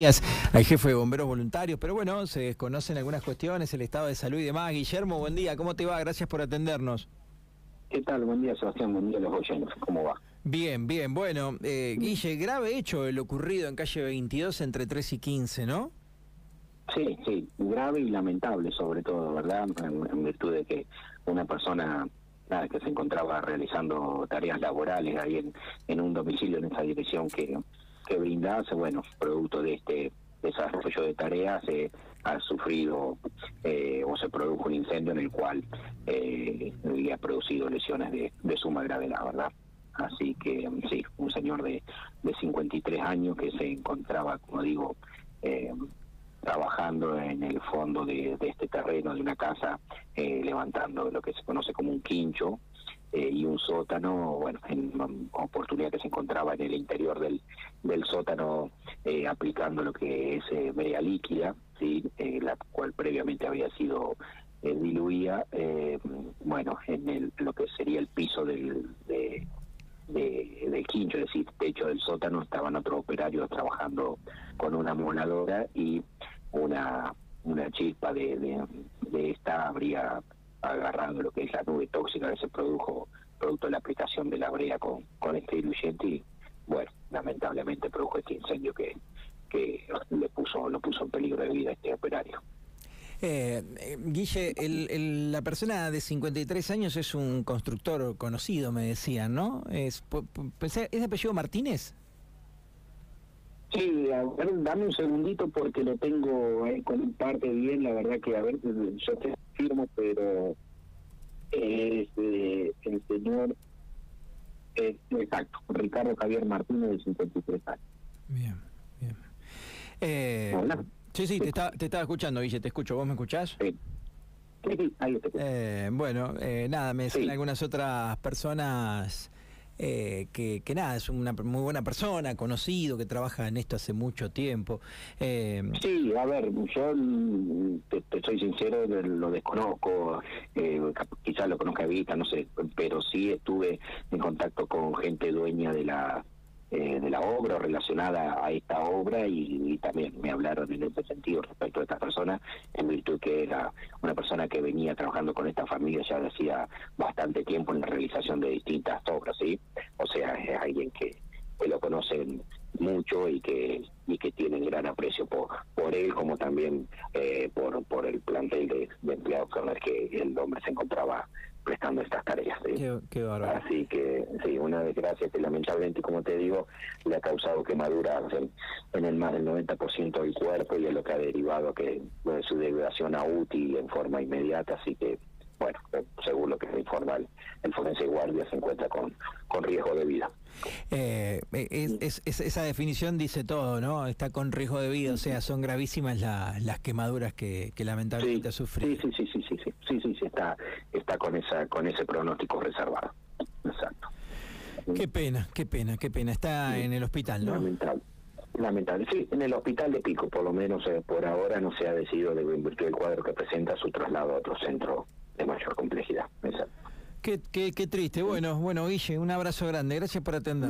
al jefe de bomberos voluntarios, pero bueno, se desconocen algunas cuestiones, el estado de salud y demás. Guillermo, buen día, ¿cómo te va? Gracias por atendernos. ¿Qué tal? Buen día, Sebastián, buen día a los oyentes, ¿cómo va? Bien, bien, bueno, eh, Guille, grave hecho el ocurrido en calle 22 entre 3 y 15, ¿no? Sí, sí, grave y lamentable sobre todo, ¿verdad? En, virtud de que una persona nada, que se encontraba realizando tareas laborales ahí en, en un domicilio en esa dirección que que brindase, bueno, producto de este desarrollo de tareas, eh, ha sufrido eh, o se produjo un incendio en el cual eh, le ha producido lesiones de, de suma gravedad, ¿verdad? Así que sí, un señor de, de 53 años que se encontraba, como digo, eh, trabajando en el fondo de, de, este terreno de una casa, eh, levantando lo que se conoce como un quincho, eh, y un sótano, bueno, en oportunidad que se encontraba en el interior del, del sótano eh, aplicando lo que es eh, líquida, ¿sí? Eh, la cual previamente había sido eh, diluida, bueno, en el, lo que sería el piso del, de, de, del quincho, es decir, techo del sótano, estaban otros operarios trabajando con una moladora y una, chispa de, de, esta habría agarrando lo que es la nube tóxica que se produjo producto de la aplicación de la brea con, con este diluyente y bueno, lamentablemente produjo este incendio que, que le puso, lo puso en peligro de vida a este operario. Eh, eh, Guille, el, el, la persona de 53 años es un constructor conocido, me decían, ¿no? ¿Es, ¿Es de apellido Martínez? Sí, a ver, dame un segundito porque lo tengo eh, con parte bien, la verdad que, a ver, yo te firmo, pero es eh, el señor, eh, exacto, Ricardo Javier Martínez, de 53 años. Bien, bien. Eh, Hola. Sí, sí, te, está, te estaba escuchando, Guille, te escucho. ¿Vos me escuchás? Sí. Sí, sí, ahí te escucho. Eh, bueno, eh, nada, me decían Sí. algunas otras personas eh, que, que nada, es una muy buena persona, conocido, que trabaja en esto hace mucho tiempo. Eh, Sí, a ver, yo mm, te, soy sincero, lo- desconozco, eh, quizás lo conozca de vista, no sé, pero sí estuve en contacto con gente dueña de la eh, de la obra o relacionada a esta obra y, también me hablaron en ese sentido respecto a esta persona, en virtud que era una persona que venía trabajando con esta familia ya hacía bastante tiempo en la realización de distintas obras, ¿sí? O sea, es alguien que, que lo conocen mucho y que y que tienen gran aprecio por por él como también eh, por por el plantel de, de empleados con el que el hombre se encontraba prestando estas tareas ¿sí? qué, qué bárbaro. así que sí una desgracia que lamentablemente como te digo le ha causado quemaduras en, en el más del 90% del cuerpo y es lo que ha derivado que bueno, su degradación a UTI en forma inmediata así que bueno, según lo que me informa el, el forense guardia, se encuentra con, con riesgo de vida. Eh, eh, esa definición dice todo, ¿no? Está con riesgo de vida, o sea, son gravísimas las quemaduras que, lamentablemente ha sí, sufrido. Sí, sí, sí, sí, sí, sí, sí, sí, está, está con, esa, con ese pronóstico reservado. Exacto. Qué pena, qué pena, qué pena. Está en el hospital, ¿no? Lamentable. Lamentable. Sí, en el hospital de Pico, por lo menos eh, por ahora no se ha decidido, de, en el cuadro que presenta, su traslado a otro centro de mayor complejidad. Exacto. Qué, qué, qué triste. Bueno, bueno, Guille, un abrazo grande. Gracias por atender.